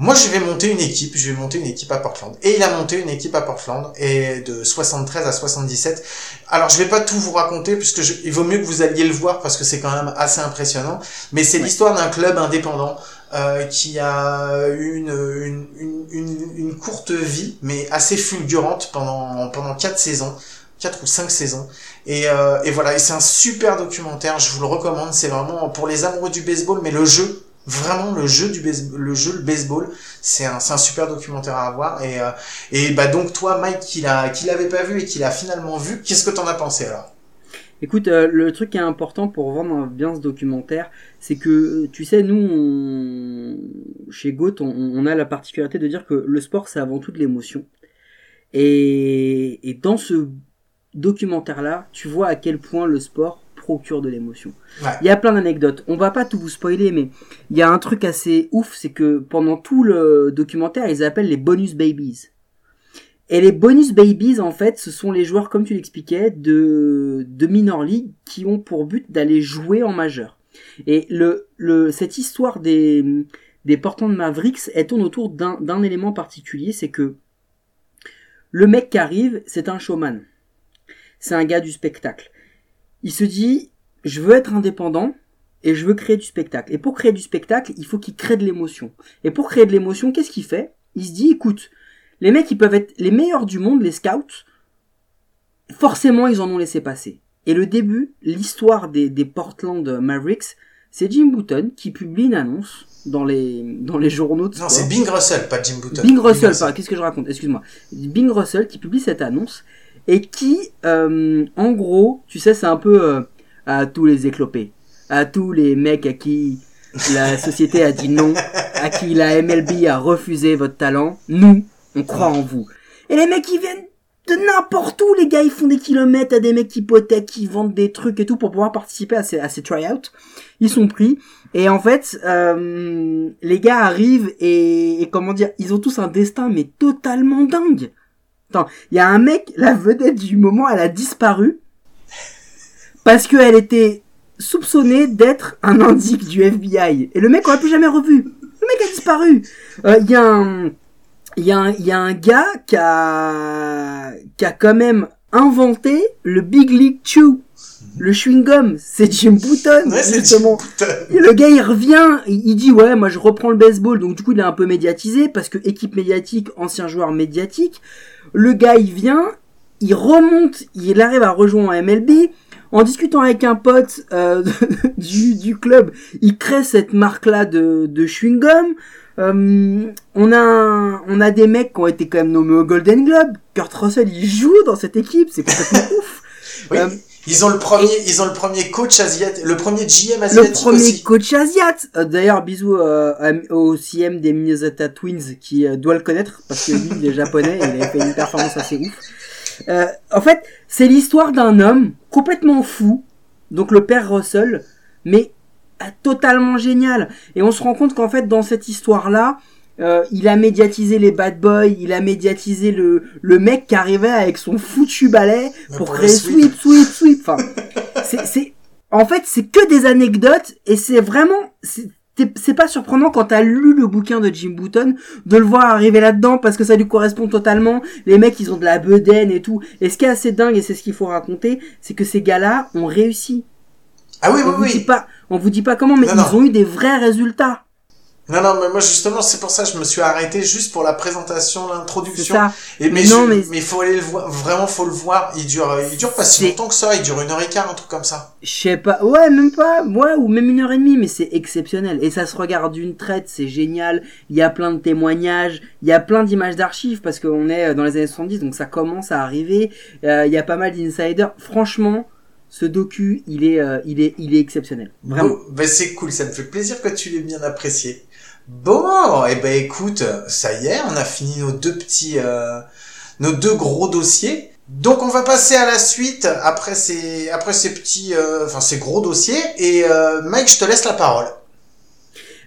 moi je vais monter une équipe, je vais monter une équipe à Portland. Et il a monté une équipe à Portland et de 73 à 77. Alors je vais pas tout vous raconter puisque je- il vaut mieux que vous alliez le voir parce que c'est quand même assez impressionnant. Mais c'est l'histoire d'un club indépendant euh, qui a eu une, une, une, une, une courte vie, mais assez fulgurante pendant, pendant quatre saisons, quatre ou cinq saisons. Et, euh, et voilà, et c'est un super documentaire, je vous le recommande, c'est vraiment pour les amoureux du baseball, mais le jeu, vraiment le jeu du baseball, le jeu le baseball, c'est un, un super documentaire à voir. Et, euh, et bah donc toi, Mike, qui l'a, qui l'avait pas vu et qui l'a finalement vu, qu'est-ce que t'en as pensé alors? Écoute, euh, le truc qui est important pour vendre bien ce documentaire, c'est que, euh, tu sais, nous, chez Goat, on, a la particularité de dire que le sport, c'est avant tout l'émotion. Et, et dans ce documentaire-là, tu vois à quel point le sport procure de l'émotion. Ouais. Il y a plein d'anecdotes. On va pas tout vous spoiler, mais il y a un truc assez ouf, c'est que pendant tout le documentaire, ils appellent les bonus babies. Et les bonus babies, en fait, ce sont les joueurs, comme tu l'expliquais, de, de minor league qui ont pour but d'aller jouer en majeur. Et le, le, cette histoire des, des Portland Mavericks, elle tourne autour d'un, d'un élément particulier, c'est que le mec qui arrive, c'est un showman. C'est un gars du spectacle. Il se dit, je veux être indépendant et je veux créer du spectacle. Et pour créer du spectacle, il faut qu'il crée de l'émotion. Et pour créer de l'émotion, qu'est-ce qu'il fait? Il se dit, écoute, les mecs, ils peuvent être les meilleurs du monde, les scouts. Forcément, ils en ont laissé passer. Et le début, l'histoire des, des Portland Mavericks, c'est Jim Button qui publie une annonce dans les, dans les journaux de Non, sport. c'est Bing Russell, pas Jim Button. Bing Russell, pardon, qu'est-ce que je raconte? Excuse-moi. Bing Russell qui publie cette annonce et qui, euh, en gros, tu sais, c'est un peu euh, à tous les éclopés, à tous les mecs à qui la société a dit non, à qui la MLB a refusé votre talent. Nous, on croit en vous. Et les mecs, ils viennent de n'importe où, les gars, ils font des kilomètres à des mecs qui qui vendent des trucs et tout pour pouvoir participer à ces, à ces tryouts. Ils sont pris. Et en fait, euh, les gars arrivent et, et comment dire, ils ont tous un destin mais totalement dingue. Attends, il y a un mec, la vedette du moment, elle a disparu parce qu'elle était soupçonnée d'être un indique du FBI. Et le mec, on l'a plus jamais revu. Le mec a disparu. Euh, Il y a un, il y a un, il y a un gars qui a, qui a quand même inventé le Big League Chew. Le chewing-gum, c'est Jim Button, Ouais, justement. Jim Button. Et le gars, il revient, il il dit ouais, moi je reprends le baseball, donc du coup il est un peu médiatisé parce que équipe médiatique, ancien joueur médiatique. Le gars, il vient, il remonte, il arrive à rejoindre MLB. en discutant avec un pote euh, du, du club, il crée cette marque-là de, de chewing-gum. Euh, on a un- on a des mecs qui ont été quand même nommés au Golden Globe. Kurt Russell, il joue dans cette équipe, c'est complètement ouf. Oui. Euh, Ils ont le premier, ils ont le premier coach asiatique, le premier GM Le asiatique premier aussi. coach asiat. Euh, D'ailleurs, bisous euh, au CM des Minnesota Twins qui euh, doit le connaître parce que lui, il est japonais et il a fait une performance assez ouf. Euh, en fait, c'est l'histoire d'un homme complètement fou, donc le père Russell, mais euh, totalement génial. Et on se rend compte qu'en fait, dans cette histoire-là, euh, il a médiatisé les bad boys, il a médiatisé le, le mec qui arrivait avec son foutu balai Mais pour créer sweep. sweep, sweep. Enfin, c'est, en fait, c'est que des anecdotes et c'est vraiment, c'est, pas surprenant quand t'as lu le bouquin de Jim Button de le voir arriver là-dedans parce que ça lui correspond totalement. Les mecs, ils ont de la bedaine et tout. Et ce qui est assez dingue et c'est ce qu'il faut raconter, c'est que ces gars-là ont réussi. Ah oui, On oui, vous dit oui. pas, on vous dit pas comment, mais Non, ils non. ont eu des vrais résultats. Non, non, mais moi justement, c'est pour ça que je me suis arrêté juste pour la présentation, l'introduction. Et mais, Non, je- mais- mais faut aller le voir, vraiment faut le voir. Il dure, il dure pas si longtemps que ça. Il dure une heure et quart, un truc comme ça. Je sais pas, ouais, même pas, ouais, ou même une heure et demie, mais c'est exceptionnel. Et ça se regarde d'une traite, c'est génial. Il y a plein de témoignages, il y a plein d'images d'archives parce qu'on est dans les années 70, donc ça commence à arriver. Euh, il y a pas mal d'insiders. Franchement, ce docu, il est, euh, il est, il est exceptionnel. Vraiment. Ben c'est cool, ça me fait plaisir que tu l'aies bien apprécié. Bon, et ben écoute, ça y est, on a fini nos deux petits, euh, nos deux gros dossiers. Donc on va passer à la suite après ces, après ces petits, euh, enfin ces gros dossiers. Et euh, Mike, je te laisse la parole.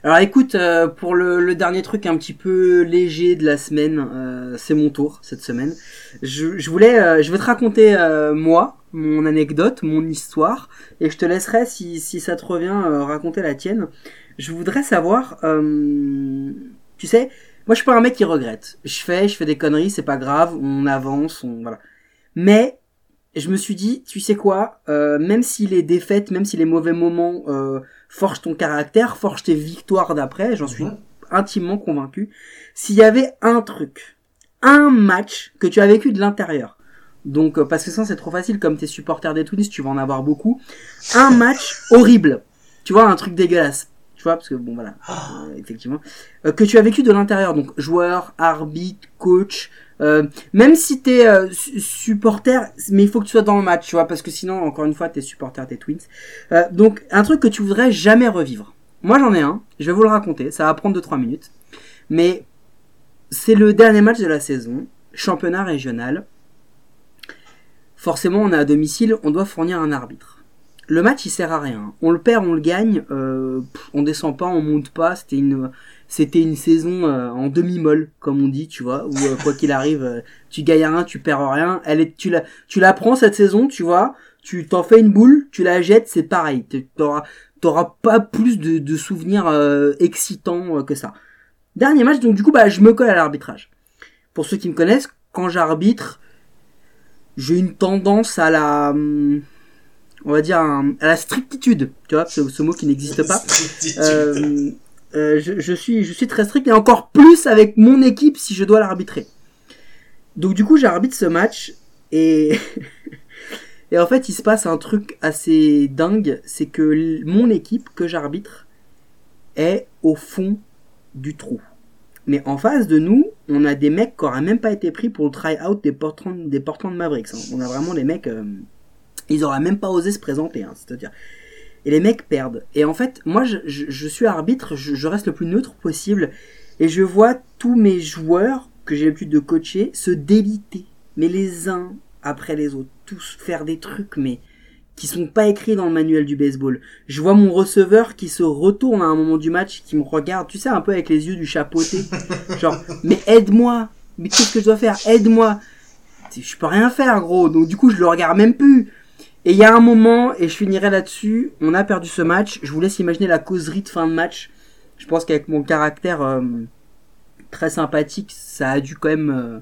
Alors écoute, euh, pour le, le dernier truc un petit peu léger de la semaine, euh, c'est mon tour cette semaine. Je, je voulais, euh, je vais te raconter moi, mon anecdote, mon histoire, et je te laisserai si, si ça te revient raconter la tienne. Je voudrais savoir, euh, tu sais, moi je suis pas un mec qui regrette. Je fais, je fais des conneries, c'est pas grave, on avance, on voilà. Mais je me suis dit, tu sais quoi, euh, même si les défaites, même si les mauvais moments euh, forgent ton caractère, forgent tes victoires d'après, j'en suis Mhm. intimement convaincu. S'il y avait un truc, un match que tu as vécu de l'intérieur, donc euh, parce que ça c'est trop facile, comme t'es supporter des Twins, tu vas en avoir beaucoup, un match horrible, tu vois, un truc dégueulasse. Tu vois, parce que bon voilà, euh, effectivement, Euh, que tu as vécu de l'intérieur, donc joueur, arbitre, coach, euh, même si t'es su- supporter, mais il faut que tu sois dans le match, tu vois, parce que sinon, encore une fois, t'es supporter des Twins. Donc, un truc que tu voudrais jamais revivre. Moi, j'en ai un. Je vais vous le raconter. Ça va prendre 2-3 minutes. Mais c'est le dernier match de la saison, championnat régional. Forcément, on est à domicile, on doit fournir un arbitre. Le match, il sert à rien. On le perd, on le gagne. Euh, on descend pas, on monte pas. C'était une, c'était une saison euh, en demi-molle, comme on dit, tu vois, où euh, quoi qu'il arrive, euh, tu gagnes rien, tu perds rien. Elle est, tu la, tu la prends cette saison, tu vois, tu t'en fais une boule, tu la jettes, c'est pareil. Tu- T'auras, t'auras pas plus de, souvenirs euh, excitants que ça. Dernier match, donc du coup, bah, je me colle à l'arbitrage. Pour ceux qui me connaissent, quand j'arbitre, j'ai une tendance à la, hum, on va dire, à la strictitude, tu vois, ce, ce mot qui n'existe pas. Euh, euh, je, je suis, je suis très strict et encore plus avec mon équipe si je dois l'arbitrer. Donc du coup, j'arbitre ce match et et en fait, il se passe un truc assez dingue, c'est que mon équipe que j'arbitre est au fond du trou. Mais en face de nous, on a des mecs qui auraient même pas été pris pour le try-out des Portland, des Portland Mavericks. hein. On a vraiment des mecs, euh, ils auraient même pas osé se présenter, hein, c'est-à-dire. Et les mecs perdent. Et en fait, moi, je, je- je suis arbitre, je, je reste le plus neutre possible, et je vois tous mes joueurs que j'ai l'habitude de coacher se déliter, mais les uns après les autres, tous faire des trucs, mais qui sont pas écrits dans le manuel du baseball. Je vois mon receveur qui se retourne à un moment du match, qui me regarde, tu sais, un peu avec les yeux du chapeauté. Genre, mais aide-moi! Mais qu'est-ce que je dois faire? Aide-moi! Je peux rien faire, gros. Donc, du coup, je le regarde même plus. Et il y a un moment, et je finirai là-dessus, on a perdu ce match. Je vous laisse imaginer la causerie de fin de match. Je pense qu'avec mon caractère euh, très sympathique, ça a dû quand même euh,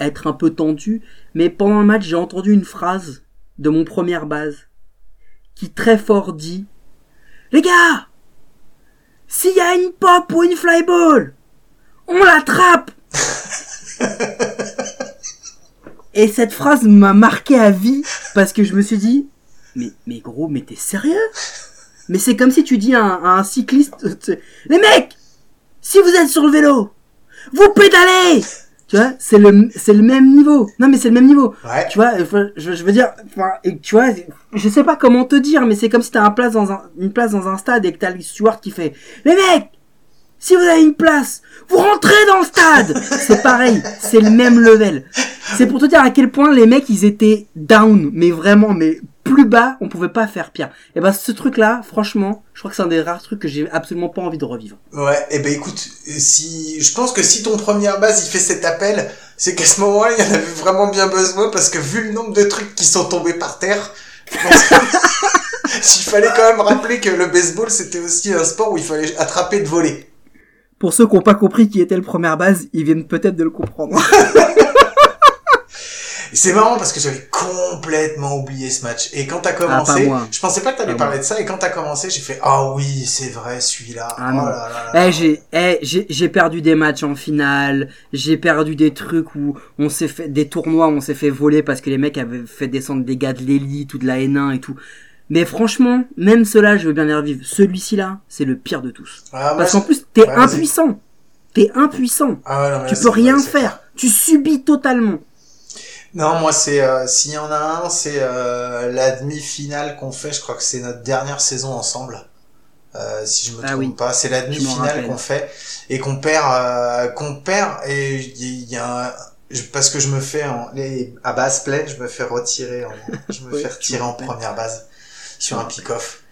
être un peu tendu. Mais pendant le match, j'ai entendu une phrase de mon première base qui très fort dit Les gars, s'il y a une pop ou une fly ball, on l'attrape Et cette phrase m'a marqué à vie parce que je me suis dit mais, mais gros, mais t'es sérieux? Mais c'est comme si tu dis à un, à un cycliste, euh, les mecs, si vous êtes sur le vélo, vous pédalez Tu vois, c'est le, c'est le même niveau. Non, mais c'est le même niveau. Ouais. Tu vois, je, je veux dire, tu vois, je sais pas comment te dire, mais c'est comme si t'as un place dans un, une place dans un stade et que t'as le steward qui fait, les mecs, si vous avez une place, vous rentrez dans le stade. c'est pareil, c'est le même level. C'est pour te dire à quel point les mecs ils étaient down, mais vraiment, mais plus bas, on pouvait pas faire pire. Et ben ce truc-là, franchement, je crois que c'est un des rares trucs que j'ai absolument pas envie de revivre. Ouais, et ben écoute, si je pense que si ton première base il fait cet appel, c'est qu'à ce moment-là, il y en avait vraiment bien besoin parce que vu le nombre de trucs qui sont tombés par terre, s'il fallait quand même rappeler que le baseball c'était aussi un sport où il fallait attraper de voler. Pour ceux qui n'ont pas compris qui était le première base, ils viennent peut-être de le comprendre. C'est marrant parce que j'avais complètement oublié ce match. Et quand t'as commencé, Ah, moi. je pensais pas que t'allais parler de ça. Et quand t'as commencé, j'ai fait ah oui, c'est vrai celui-là. Ah, oh non. là là là. Eh, j'ai, eh, j'ai, j'ai perdu des matchs en finale, j'ai perdu des trucs où on s'est fait, des tournois où on s'est fait voler parce que les mecs avaient fait descendre des gars de l'élite ou de la N1 et tout. Mais franchement, même ceux-là, je veux bien les revivre. Celui-ci là, c'est le pire de tous. Ah, moi, Parce qu'en plus, t'es Ouais, vas-y. impuissant. T'es impuissant. Ah ouais, non, Tu là, peux rien faire. Tu subis totalement. Non, moi c'est euh, s'il y en a un, c'est euh, la demi-finale qu'on fait. Je crois que c'est notre dernière saison ensemble. Euh, si je me Ah trompe oui. pas, c'est la demi-finale qu'on fait et qu'on perd, euh, qu'on perd et il y a un- je- parce que je me fais en les à base pleine, je me fais retirer, en, je me Oui, fais retirer en première base sur un pick-off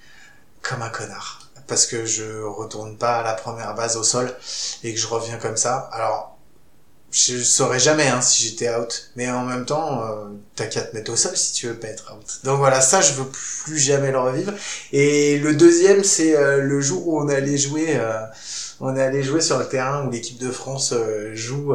comme un connard parce que je retourne pas à la première base au sol et que je reviens comme ça. Alors je saurais jamais hein, si j'étais out. Mais en même temps, euh, t'as qu'à te mettre au sol si tu veux pas être out. Donc voilà, ça je veux plus jamais le revivre. Et le deuxième, c'est euh, le jour où on allait jouer, euh, on allait jouer sur le terrain où l'équipe de France euh, joue,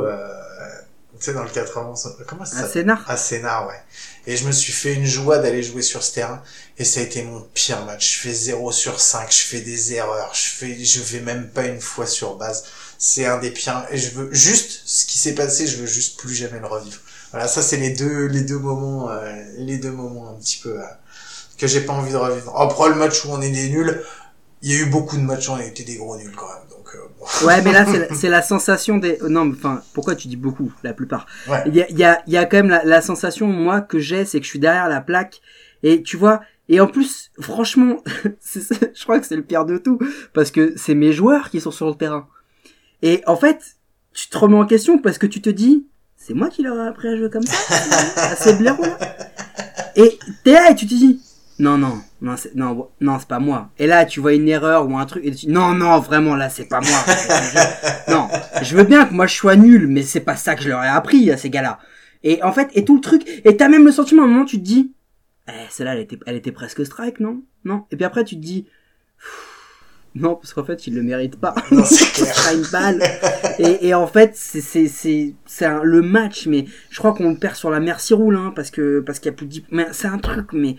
tu sais dans le 91. Comment ça s'appelle scénar. à Sénart, ouais. Et je me suis fait une joie d'aller jouer sur ce terrain. Et ça a été mon pire match. Je fais 0 sur 5, je fais des erreurs, je fais, je vais même pas une fois sur base. C'est un des pires. Et je veux juste, ce qui s'est passé, je veux juste plus jamais le revivre. Voilà, ça c'est les deux, les deux moments, euh, les deux moments un petit peu, euh, que j'ai pas envie de revivre. Après le match où on est des nuls, il y a eu beaucoup de matchs où on a été des gros nuls quand même. Ouais, mais là, c'est la, c'est la sensation des. Non, mais enfin, pourquoi tu dis beaucoup, la plupart? Ouais. Il y a, il y, a, y a quand même la, la sensation, moi, que j'ai, c'est que je suis derrière la plaque. Et tu vois, et en plus, franchement, c'est je crois que c'est le pire de tout. Parce que c'est mes joueurs qui sont sur le terrain. Et en fait, tu te remets en question parce que tu te dis, c'est moi qui leur ai appris à jouer comme ça À ces blaireaux là Et t'es là et tu te dis, non, non, non, c'est, non, non, c'est pas moi. Et là, tu vois une erreur ou un truc, et tu non, non, vraiment, là, c'est pas moi. Je- non, je veux bien que moi je sois nul, mais c'est pas ça que je leur ai appris à ces gars-là. Et en fait, et tout le truc, et t'as même le sentiment à un moment, tu te dis, eh, celle-là, elle était, elle était presque strike, non? Non. Et puis après, tu te dis, non, parce qu'en fait, il le mérite pas. Non, c'est une balle. Et, et en fait, c'est, c'est, c'est, c'est un- le match, mais je crois qu'on le perd sur la merci roule, hein, parce que, parce qu'il y a plus de 10 mais c'est un truc, mais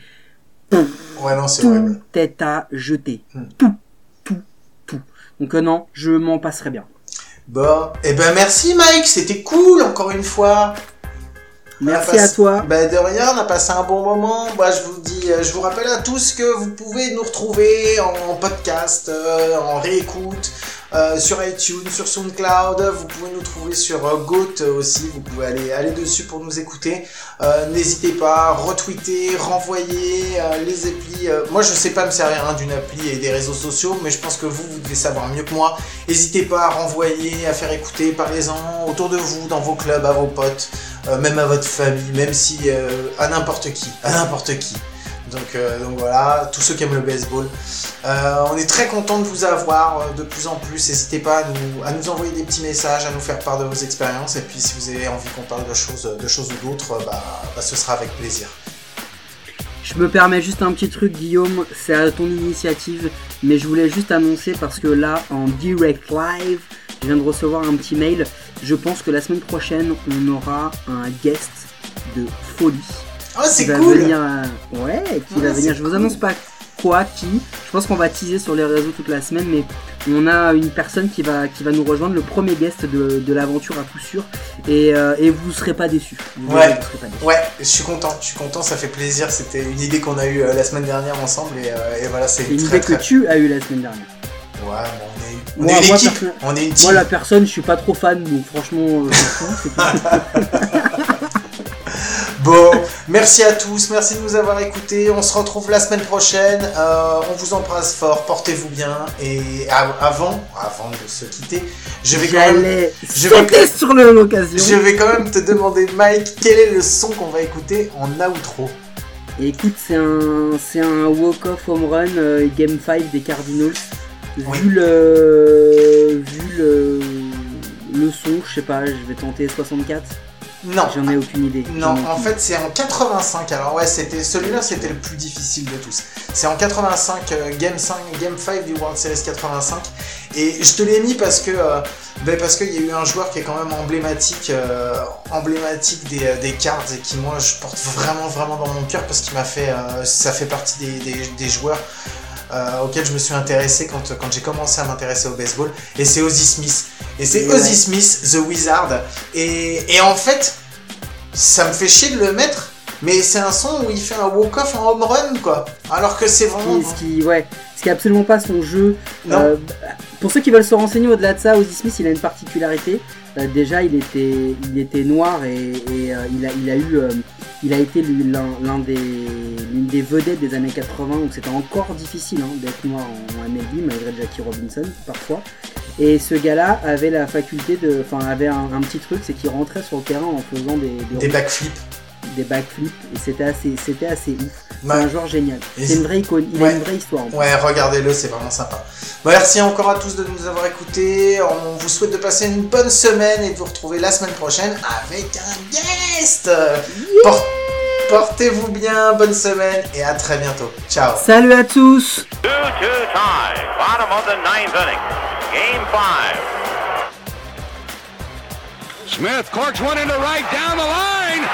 Ouais, non, c'est horrible. tout est à jeter. Hmm. Tout, tout, tout. Donc euh, non, je m'en passerai bien. Bon, eh ben merci Mike, c'était cool encore une fois. On Merci à toi. Bah de rien, on a passé un bon moment. Moi je vous dis, euh, je vous rappelle à tous que vous pouvez nous retrouver en podcast, euh, en réécoute, euh, sur iTunes, sur SoundCloud. Vous pouvez nous trouver sur euh, Goat aussi. Vous pouvez aller aller dessus pour nous écouter. Euh, N'hésitez pas, retweeter, renvoyer euh, les applis. moi je sais pas me servir hein, d'une appli et des réseaux sociaux, mais je pense que vous vous devez savoir mieux que moi. N'hésitez pas à renvoyer, à faire écouter, parlez-en autour de vous, dans vos clubs, à vos potes, même à votre famille, même si à n'importe qui, à n'importe qui. Donc, euh, donc voilà, tous ceux qui aiment le baseball. Euh, on est très content de vous avoir euh, de plus en plus. N'hésitez pas à nous, envoyer des petits messages, à nous faire part de vos expériences. Et puis si vous avez envie qu'on parle de choses, de choses ou d'autres, bah, bah, ce sera avec plaisir. Je me permets juste un petit truc, Guillaume, c'est à ton initiative, mais je voulais juste annoncer parce que là, en direct live, je viens de recevoir un petit mail. Je pense que la semaine prochaine, on aura un guest de folie. Ah, c'est cool venir, euh, ouais, qui Ouais, va venir. c'est Je vous cool. annonce pas quoi, qui. Je pense qu'on va teaser sur les réseaux toute la semaine, mais on a une personne qui va, qui va nous rejoindre, le premier guest de, de l'aventure à coup sûr. Et, euh, et vous ne serez pas déçus. Vous Ouais. verrez, vous serez pas déçus. Ouais, je suis content, je suis content, ça fait plaisir. C'était une idée qu'on a eue euh, la semaine dernière ensemble et, et voilà, c'est une très idée que tu as eu la semaine dernière. Ouais, bon, on est, on Moi- est une moi, équipe, perso- on est une team. Moi, la personne, je suis pas trop fan, donc franchement, euh, c'est. Bon, merci à tous, merci de nous avoir écoutés. On se retrouve la semaine prochaine. Euh, on vous embrasse fort, portez-vous bien. Et av- avant, avant de se quitter, je vais quand même, je vais- sur le- l'occasion. je vais quand même te demander, Mike, quel est le son qu'on va écouter en outro? Écoute, c'est un, c'est un walk-off home run euh, Game 5 des Cardinals. Oui. Vu le, vu le, le son, je sais pas, je vais tenter 64. Non. J'en ai aucune idée. Non, J'en ai en fait c'est en 85. Alors ouais, c'était celui-là, c'était le plus difficile de tous. C'est en 85, euh, Game 5, Game 5 du World Series 85. Et je te l'ai mis parce que euh, ben parce qu'il y a eu un joueur qui est quand même emblématique, euh, emblématique des, des cards et qui moi je porte vraiment vraiment dans mon cœur parce qu'il m'a fait, ça fait partie des, des, des joueurs. Euh, auxquels je me suis intéressé quand, quand j'ai commencé à m'intéresser au baseball. Et c'est Ozzy Smith. Et c'est Ouais. Ozzy Smith The Wizard. Et, et en fait ça me fait chier de le mettre, mais c'est un son où il fait un walk-off en home run, quoi. Alors que c'est Ce vraiment. ce qui- ouais, ce qui est absolument pas son jeu. Non. Euh, pour ceux qui veulent se renseigner au-delà de ça, Ozzy Smith, il a une particularité. Euh, déjà, il était, il était noir et, et, euh, il, a, il a eu, il a été l'un des, l'une des vedettes des années 80, donc c'était encore difficile hein, d'être noir en, en MLB malgré Jackie Robinson parfois. Et ce gars-là avait la faculté de, enfin, avait un, un petit truc, c'est qu'il rentrait sur le terrain en faisant des, Des backflips. Des backflips et c'était assez, c'était assez ouf. C'est un joueur génial. C'est une vraie icône. Il Ouais. a une vraie histoire. en. Ouais, regardez-le, c'est vraiment sympa. Bon, merci encore à tous de nous avoir écoutés. On vous souhaite de passer une bonne semaine et de vous retrouver la semaine prochaine avec un guest. Por- Portez-vous bien, bonne semaine et à très bientôt. Ciao. Salut à tous 2-2 tie. Bottom of the ninth inning. Game five. Smith corks one into right down the line.